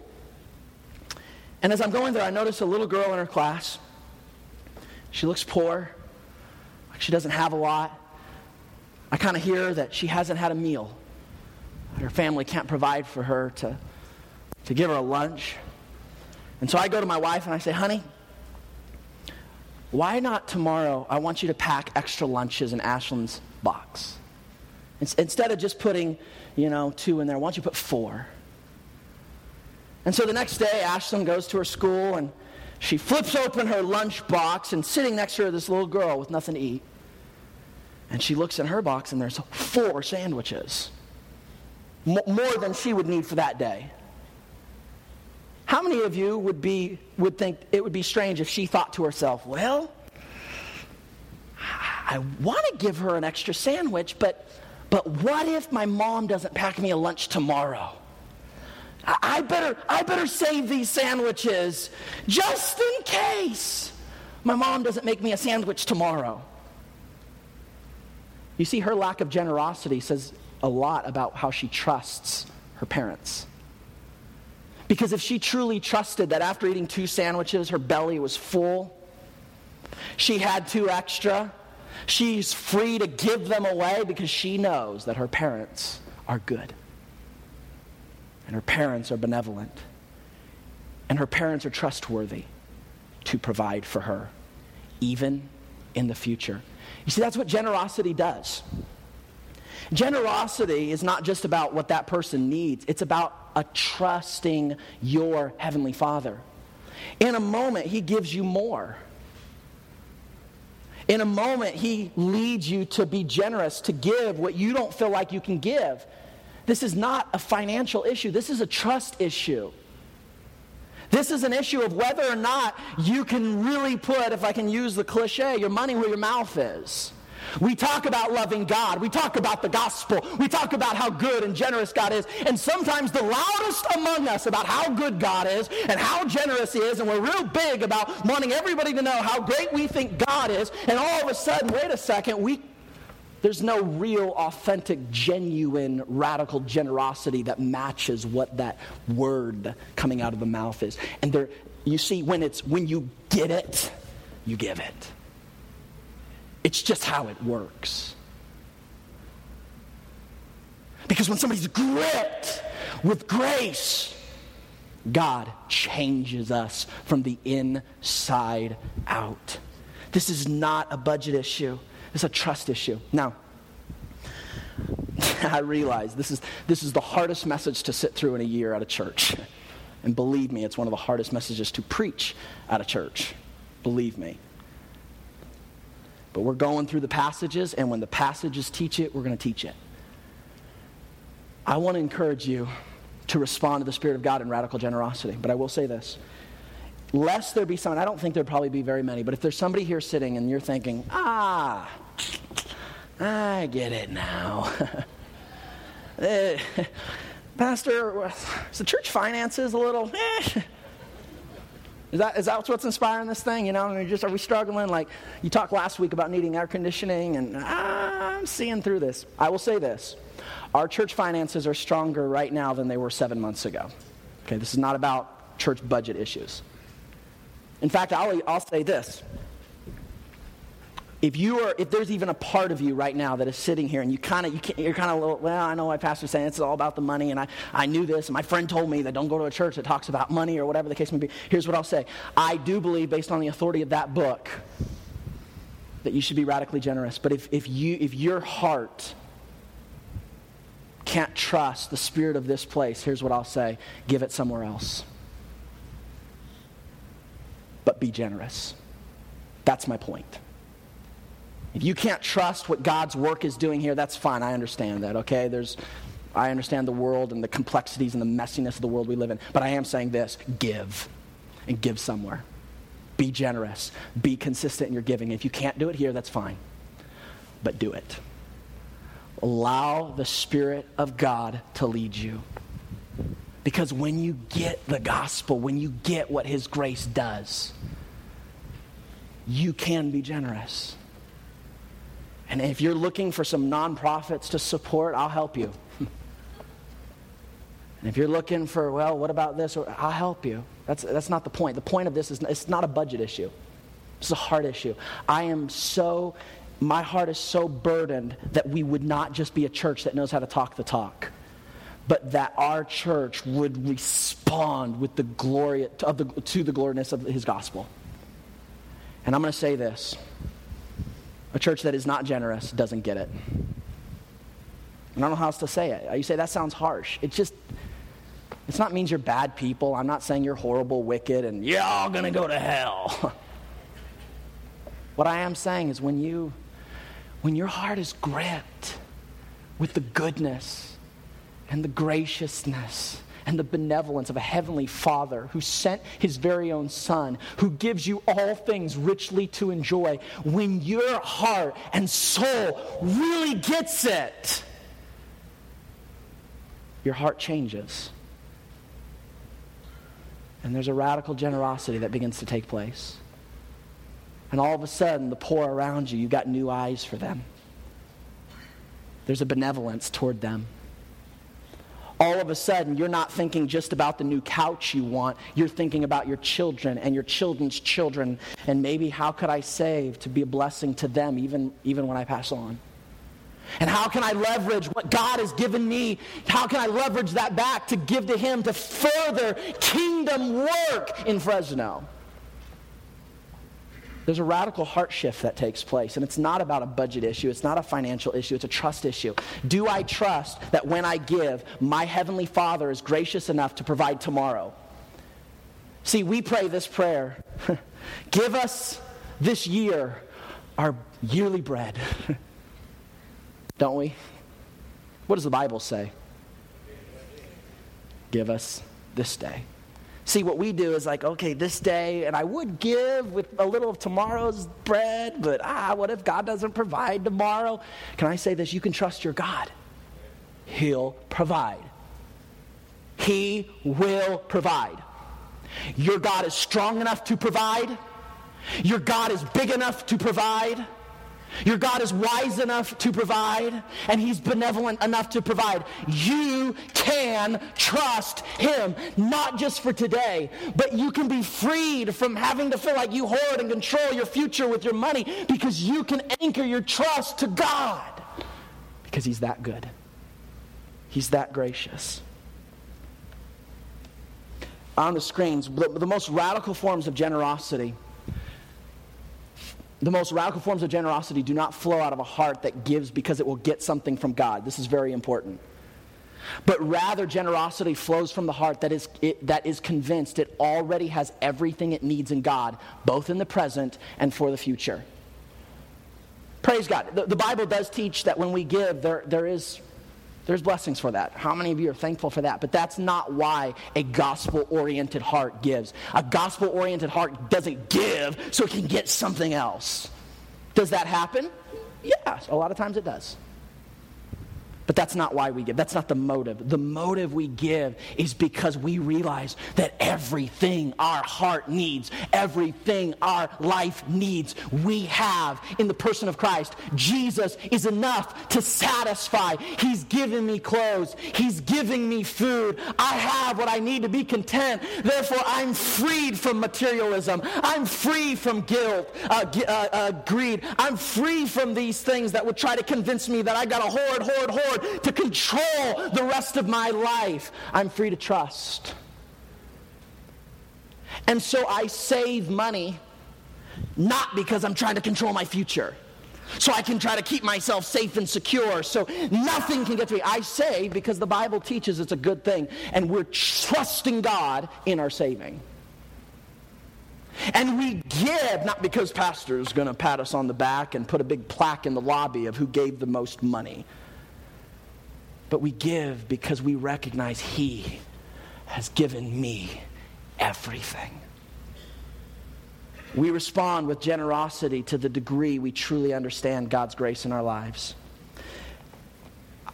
And as I'm going there, I notice a little girl in her class. She looks poor, like she doesn't have a lot. I kind of hear that she hasn't had a meal. Her family can't provide for her to, to give her a lunch. And so I go to my wife and I say, honey, why not tomorrow? I want you to pack extra lunches in Ashlyn's box. Instead of just putting, you know, two in there, why don't you put four? And so the next day, Ashlyn goes to her school and she flips open her lunch box and sitting next to her, this little girl with nothing to eat. And she looks in her box and there's four sandwiches more than she would need for that day. How many of you would, be, would think it would be strange if she thought to herself, well, I want to give her an extra sandwich, but, but what if my mom doesn't pack me a lunch tomorrow? I better, I better save these sandwiches just in case my mom doesn't make me a sandwich tomorrow. You see, her lack of generosity says a lot about how she trusts her parents. Because if she truly trusted that after eating two sandwiches, her belly was full, she had two extra, she's free to give them away because she knows that her parents are good. And her parents are benevolent. And her parents are trustworthy to provide for her, even in the future. You see, that's what generosity does. Generosity is not just about what that person needs, it's about a trusting your Heavenly Father. In a moment, He gives you more. In a moment, He leads you to be generous, to give what you don't feel like you can give. This is not a financial issue, this is a trust issue. This is an issue of whether or not you can really put, if I can use the cliche, your money where your mouth is. We talk about loving God. We talk about the gospel. We talk about how good and generous God is. And sometimes the loudest among us about how good God is and how generous He is, and we're real big about wanting everybody to know how great we think God is. And all of a sudden, wait a second, we there's no real, authentic, genuine, radical generosity that matches what that word coming out of the mouth is. And there, you see, when it's when you get it, you give it. It's just how it works. Because when somebody's gripped with grace, God changes us from the inside out. This is not a budget issue, it's a trust issue. Now, *laughs* I realize this is, this is the hardest message to sit through in a year at a church. And believe me, it's one of the hardest messages to preach at a church. Believe me. But we're going through the passages, and when the passages teach it, we're going to teach it. I want to encourage you to respond to the Spirit of God in radical generosity. But I will say this lest there be someone, I don't think there'd probably be very many, but if there's somebody here sitting and you're thinking, ah, I get it now. uh, *laughs* Pastor, the church finances a little, eh. Is that, is that what's inspiring this thing? You know, I mean, just are we struggling? Like you talked last week about needing air conditioning, and ah, I'm seeing through this. I will say this: our church finances are stronger right now than they were seven months ago. Okay, this is not about church budget issues. In fact, I'll, I'll say this: if you are, if there's even a part of you right now that is sitting here and you kind of, you you're kind of, well, I know my pastor's saying it's all about the money, and I, I knew this, and my friend told me that don't go to a church that talks about money or whatever the case may be. Here's what I'll say: I do believe, based on the authority of that book, that you should be radically generous. But if, if you, if your heart can't trust the spirit of this place, here's what I'll say: give it somewhere else. But be generous. That's my point. If you can't trust what God's work is doing here, that's fine. I understand that, okay? There's, I understand the world and the complexities and the messiness of the world we live in. But I am saying this give, and give somewhere. Be generous. Be consistent in your giving. If you can't do it here, that's fine. But do it. Allow the Spirit of God to lead you. Because when you get the gospel, when you get what His grace does, you can be generous. And if you're looking for some nonprofits to support, I'll help you. and if you're looking for, well, what about this? I'll help you. That's, that's not the point. The point of this is it's not a budget issue, it's a heart issue. I am so, my heart is so burdened that we would not just be a church that knows how to talk the talk but that our church would respond with the glory of the, to the gloriousness of his gospel. And I'm going to say this a church that is not generous doesn't get it. And I don't know how else to say it. You say that sounds harsh. It just, it's not means you're bad people. I'm not saying you're horrible, wicked, and you're all going to go to hell. *laughs* what I am saying is when you, when your heart is gripped with the goodness and the graciousness and the benevolence of a heavenly Father who sent his very own Son, who gives you all things richly to enjoy, when your heart and soul really gets it, your heart changes. And there's a radical generosity that begins to take place. And all of a sudden, the poor around you, you've got new eyes for them. There's a benevolence toward them all of a sudden you're not thinking just about the new couch you want. You're thinking about your children and your children's children and maybe how could I save to be a blessing to them even, even when I pass on. And how can I leverage what God has given me? How can I leverage that back to give to Him to further kingdom work in Fresno? There's a radical heart shift that takes place, and it's not about a budget issue, it's not a financial issue, it's a trust issue. Do I trust that when I give, my Heavenly Father is gracious enough to provide tomorrow? See, we pray this prayer *laughs* Give us this year our yearly bread. *laughs* Don't we? What does the Bible say? Give us this day. See, what we do is like, okay, this day, and I would give with a little of tomorrow's bread, but ah, what if God doesn't provide tomorrow? Can I say this? You can trust your God, He'll provide. He will provide. Your God is strong enough to provide, your God is big enough to provide. Your God is wise enough to provide, and He's benevolent enough to provide. You can trust Him, not just for today, but you can be freed from having to feel like you hoard and control your future with your money because you can anchor your trust to God because He's that good. He's that gracious. On the screens, the, most radical forms of generosity the most radical forms of generosity do not flow out of a heart that gives because it will get something from God. This is very important. But rather, generosity flows from the heart that is, it, that is convinced it already has everything it needs in God, both in the present and for the future. Praise God. The, the Bible does teach that when we give, there, there is there's blessings for that. How many of you are thankful for that? But that's not why a gospel oriented heart gives. A gospel oriented heart doesn't give so it can get something else. Does that happen? Yes, a lot of times it does. But that's not why we give. That's not the motive. The motive we give is because we realize that everything our heart needs, everything our life needs, we have in the person of Christ. Jesus is enough to satisfy. He's given me clothes, He's giving me food. I have what I need to be content. Therefore, I'm freed from materialism. I'm free from guilt, uh, uh, uh, greed. I'm free from these things that would try to convince me that I got to hoard, hoard, hoard to control the rest of my life. I'm free to trust. And so I save money not because I'm trying to control my future. So I can try to keep myself safe and secure so nothing can get to me. I save because the Bible teaches it's a good thing and we're trusting God in our saving. And we give not because pastor is going to pat us on the back and put a big plaque in the lobby of who gave the most money but we give because we recognize He has given me everything. We respond with generosity to the degree we truly understand God's grace in our lives.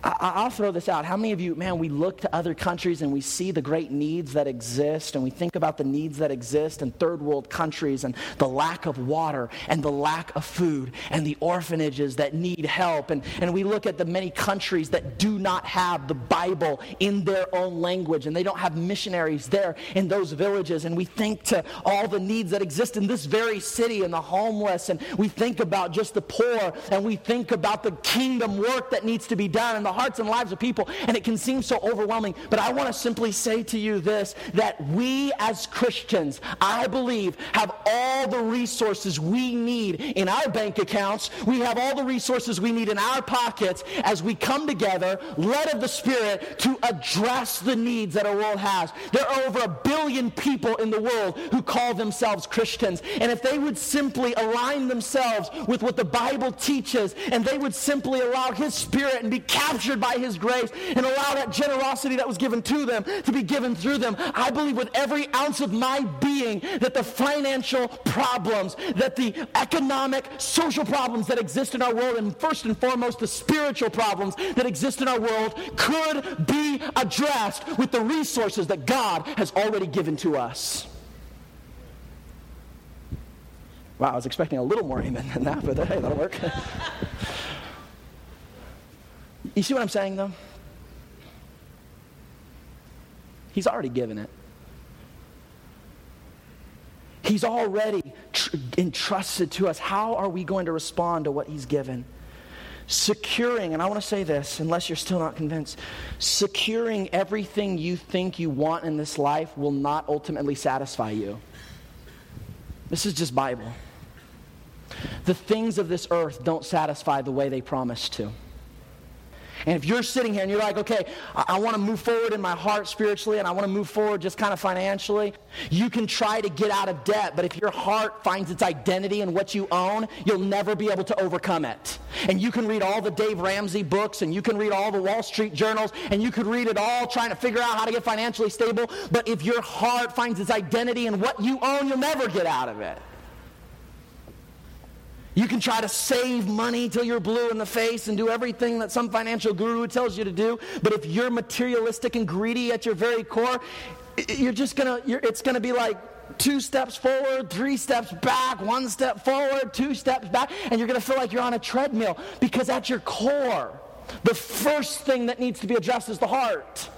I, will throw this out. How many of you, man, we look to other countries and we see the great needs that exist, and we think about the needs that exist in third world countries and the lack of water and the lack of food and the orphanages that need help. And, and we look at the many countries that do not have the Bible in their own language and they don't have missionaries there in those villages. And we think to all the needs that exist in this very city and the homeless, and we think about just the poor, and we think about the kingdom work that needs to be done and the hearts and lives of people, and it can seem so overwhelming. But I want to simply say to you this that we as Christians, I believe, have all the resources we need in our bank accounts. We have all the resources we need in our pockets as we come together, led of the Spirit, to address the needs that our world has. There are over a billion people in the world who call themselves Christians. And if they would simply align themselves with what the Bible teaches, and they would simply allow His Spirit and be captured captured by His grace and allow that generosity that was given to them to be given through them. I believe with every ounce of my being that the financial problems, that the economic, social problems that exist in our world, and first and foremost the spiritual problems that exist in our world, could be addressed with the resources that God has already given to us. Wow, I was expecting a little more amen than that, but hey, that'll work. *laughs* You see what I'm saying, though? He's already given it. He's already tr- entrusted to us. How are we going to respond to what He's given? Securing, and I want to say this, unless you're still not convinced, securing everything you think you want in this life will not ultimately satisfy you. This is just Bible. The things of this earth don't satisfy the way they promise to. And if you're sitting here and you're like, okay, I, I want to move forward in my heart spiritually and I want to move forward just kind of financially, you can try to get out of debt. But if your heart finds its identity in what you own, you'll never be able to overcome it. And you can read all the Dave Ramsey books and you can read all the Wall Street journals and you could read it all trying to figure out how to get financially stable. But if your heart finds its identity in what you own, you'll never get out of it. You can try to save money till you're blue in the face and do everything that some financial guru tells you to do. But if you're materialistic and greedy at your very core, you're just gonna, you're, it's gonna be like two steps forward, three steps back, one step forward, two steps back, and you're gonna feel like you're on a treadmill because at your core, the first thing that needs to be addressed is the heart.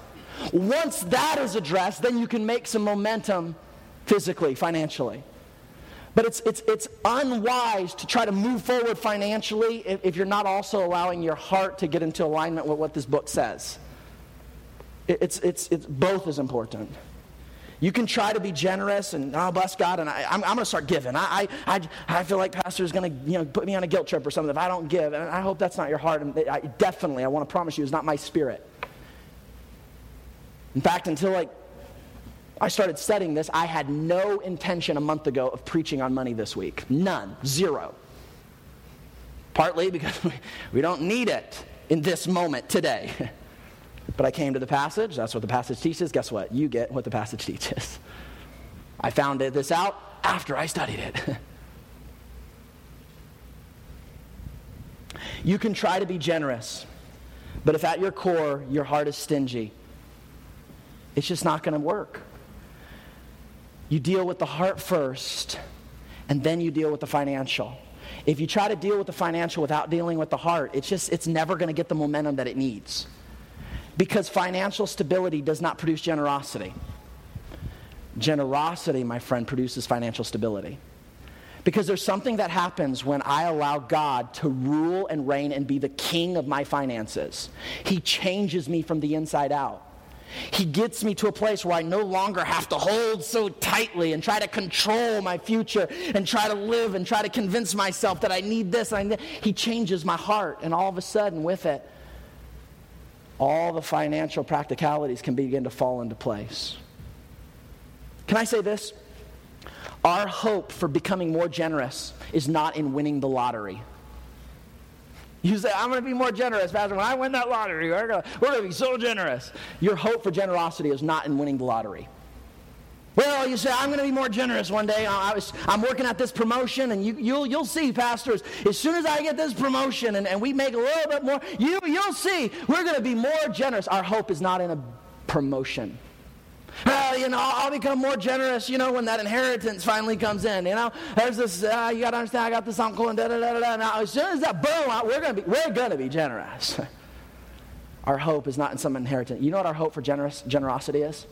Once that is addressed, then you can make some momentum physically, financially. But it's, it's, it's unwise to try to move forward financially if, if, you're not also allowing your heart to get into alignment with what this book says. It, it's, it's, it's both is important. You can try to be generous and, oh, bless God, and I, am going to start giving. I, I, I, feel like pastor is going to you know, put me on a guilt trip or something if I don't give. And I hope that's not your heart. And I, definitely, I want to promise you, it's not my spirit. In fact, until like I started studying this, I had no intention a month ago of preaching on money this week. None. Zero. Partly because *laughs* we don't need it in this moment today. *laughs* But I came to the passage. That's what the passage teaches. Guess what? You get what the passage *laughs* teaches. I found this out after I studied it. you can try to be generous, but if at your core your heart is stingy, it's just not going to work. You deal with the heart first, and then you deal with the financial. If you try to deal with the financial without dealing with the heart, it's just it's never going to get the momentum that it needs. Because financial stability does not produce generosity. Generosity, my friend, produces financial stability. Because there's something that happens when I allow God to rule and reign and be the king of my finances. He changes me from the inside out. He gets me to a place where I no longer have to hold so tightly and try to control my future and try to live and try to convince myself that I need this. I need he changes my heart, and all of a sudden, with it, all the financial practicalities can begin to fall into place. Can I say this? Our hope for becoming more generous is not in winning the lottery. You say, I'm going to be more generous, Pastor. When I win that lottery, we're going to be so generous. Your hope for generosity is not in winning the lottery. Well, you say, I'm going to be more generous one day. I I'm working at this promotion, and you, you'll, you'll see, pastors, as soon as I get this promotion and, and we make a little bit more, you, you'll see, we're going to be more generous. Our hope is not in a promotion. You know, I'll become more generous, you know, when that inheritance finally comes in. You know, there's this, uh, you got to understand, I got this uncle and da da da da. Now, as soon as that boom we're going to be, we're going to be generous. *laughs* our hope is not in some inheritance. You know what our hope for generous, generosity is?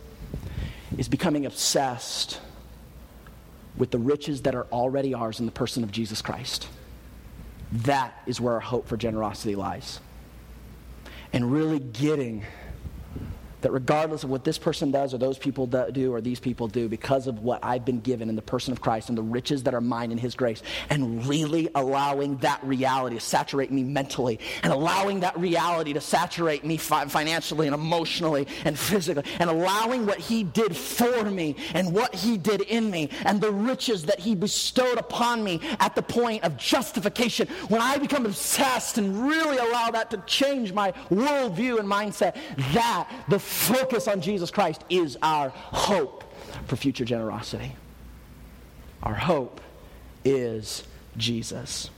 Is becoming obsessed with the riches that are already ours in the person of Jesus Christ. That is where our hope for generosity lies. And really getting that regardless of what this person does or those people do or these people do, because of what I've been given in the person of Christ and the riches that are mine in His grace, and really allowing that reality to saturate me mentally, and allowing that reality to saturate me fi- financially and emotionally and physically, and allowing what He did for me and what He did in me, and the riches that He bestowed upon me at the point of justification, when I become obsessed and really allow that to change my worldview and mindset, that the focus on Jesus Christ is our hope for future generosity. Our hope is Jesus.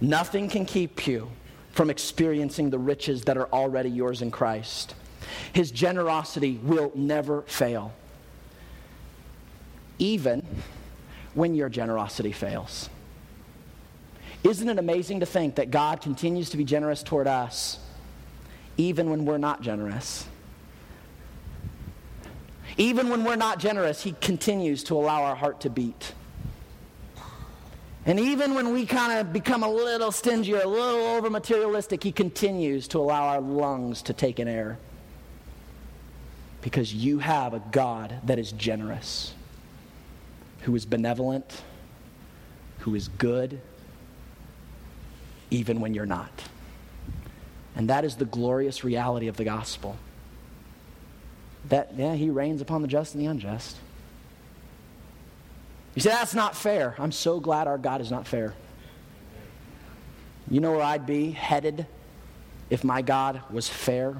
Nothing can keep you from experiencing the riches that are already yours in Christ. His generosity will never fail, even when your generosity fails. Isn't it amazing to think that God continues to be generous toward us? Even when we're not generous. Even when we're not generous, He continues to allow our heart to beat. And even when we kind of become a little stingy or a little over materialistic, He continues to allow our lungs to take an air. Because you have a God that is generous, who is benevolent, who is good, even when you're not. And that is the glorious reality of the gospel. That, yeah, he rains upon the just and the unjust. You say, that's not fair. I'm so glad our God is not fair. You know where I'd be headed if my God was fair?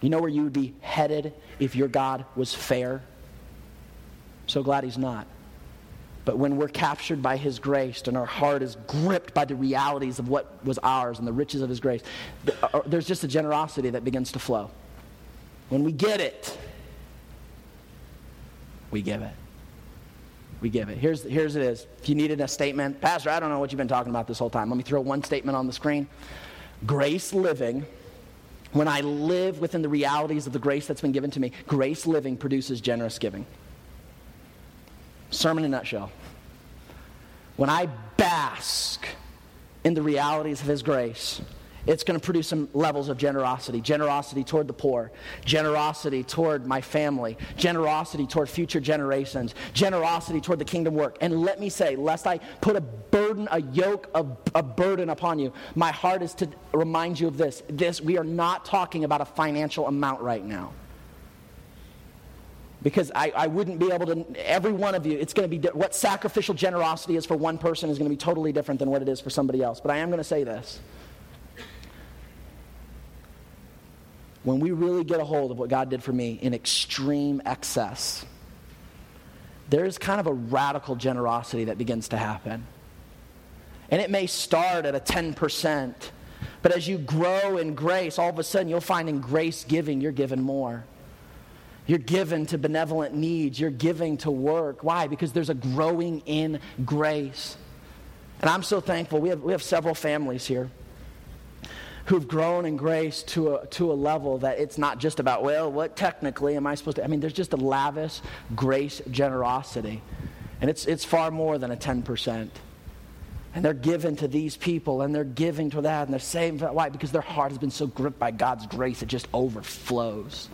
You know where you would be headed if your God was fair? So glad he's not. But when we're captured by His grace and our heart is gripped by the realities of what was ours and the riches of His grace, uh, there's just a generosity that begins to flow. When we get it, we give it. We give it. Here's, here's it is. If you needed a statement, Pastor, I don't know what you've been talking about this whole time. Let me throw one statement on the screen. Grace living, when I live within the realities of the grace that's been given to me, grace living produces generous giving. Sermon in a nutshell. When I bask in the realities of His grace, it's going to produce some levels of generosity generosity toward the poor, generosity toward my family, generosity toward future generations, generosity toward the kingdom work. And let me say, lest I put a burden, a yoke, of a burden upon you, my heart is to remind you of this. This, we are not talking about a financial amount right now because I, I wouldn't be able to, every one of you, it's going to be, what sacrificial generosity is for one person is going to be totally different than what it is for somebody else. But I am going to say this. When we really get a hold of what God did for me in extreme excess, there's kind of a radical generosity that begins to happen. And it may start at a 10%, but as you grow in grace, all of a sudden you'll find in grace giving, you're given more. You're given to benevolent needs. You're giving to work. Why? Because there's a growing in grace. And I'm so thankful. We have, we have several families here who've grown in grace to a, to a level that it's not just about, well, what technically am I supposed to? I mean, there's just a lavish grace generosity. And it's, it's far more than a 10%. And they're given to these people and they're giving to that and they're saving. Why? Because their heart has been so gripped by God's grace, it just overflows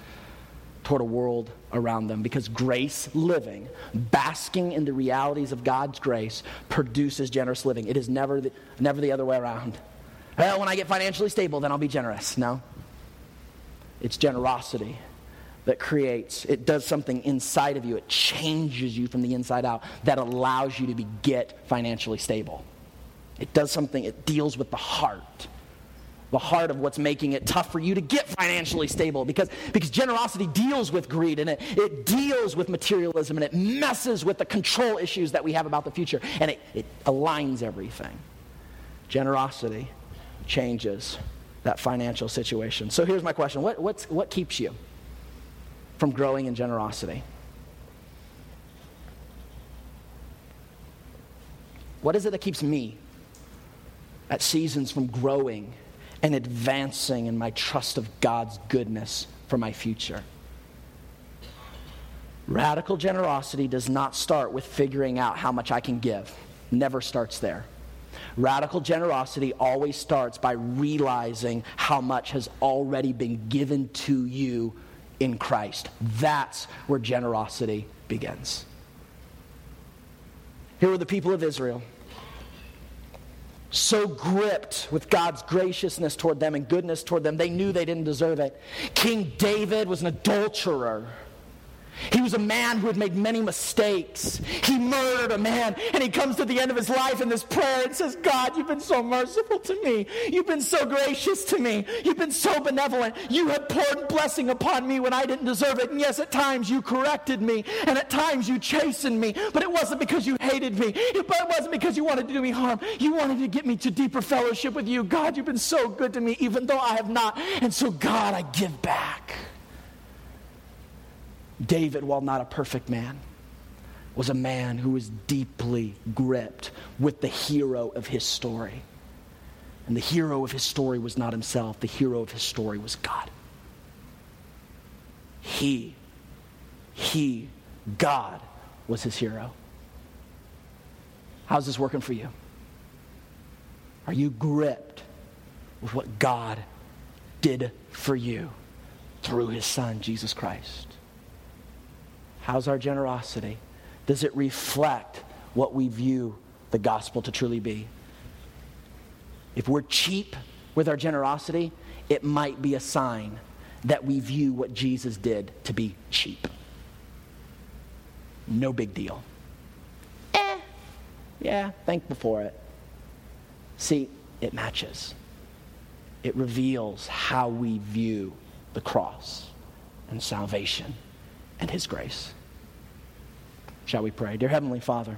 toward a world around them because grace living, basking in the realities of God's grace, produces generous living. It is never the, never the other way around. Well, when I get financially stable, then I'll be generous. No. It's generosity that creates, it does something inside of you. It changes you from the inside out that allows you to be, get financially stable. It does something, it deals with the heart. The heart of what's making it tough for you to get financially stable because, because generosity deals with greed and it, it deals with materialism and it messes with the control issues that we have about the future and it, it aligns everything. Generosity changes that financial situation. So here's my question what, what's, what keeps you from growing in generosity? What is it that keeps me at seasons from growing and advancing in my trust of God's goodness for my future? Radical generosity does not start with figuring out how much I can give. Never starts there. Radical generosity always starts by realizing how much has already been given to you in Christ. That's where generosity begins. Here were the people of Israel, so gripped with God's graciousness toward them and goodness toward them, they knew they didn't deserve it. King David was an adulterer. He was a man who had made many mistakes. He murdered a man, and he comes to the end of his life in this prayer and says, God, you've been so merciful to me. You've been so gracious to me. You've been so benevolent. You have poured blessing upon me when I didn't deserve it. And yes, at times you corrected me, and at times you chastened me, but it wasn't because you hated me. It wasn't because you wanted to do me harm. You wanted to get me to deeper fellowship with you. God, you've been so good to me, even though I have not. And so, God, I give back. David, while not a perfect man, was a man who was deeply gripped with the hero of his story. And the hero of his story was not himself, the hero of his story was God. He, he, God was his hero. How's this working for you? Are you gripped with what God did for you through his son, Jesus Christ? How's our generosity? Does it reflect what we view the gospel to truly be? If we're cheap with our generosity, it might be a sign that we view what Jesus did to be cheap. No big deal. Eh, yeah, thankful for it. See, it matches. It reveals how we view the cross and salvation and His grace. Shall we pray? Dear Heavenly Father,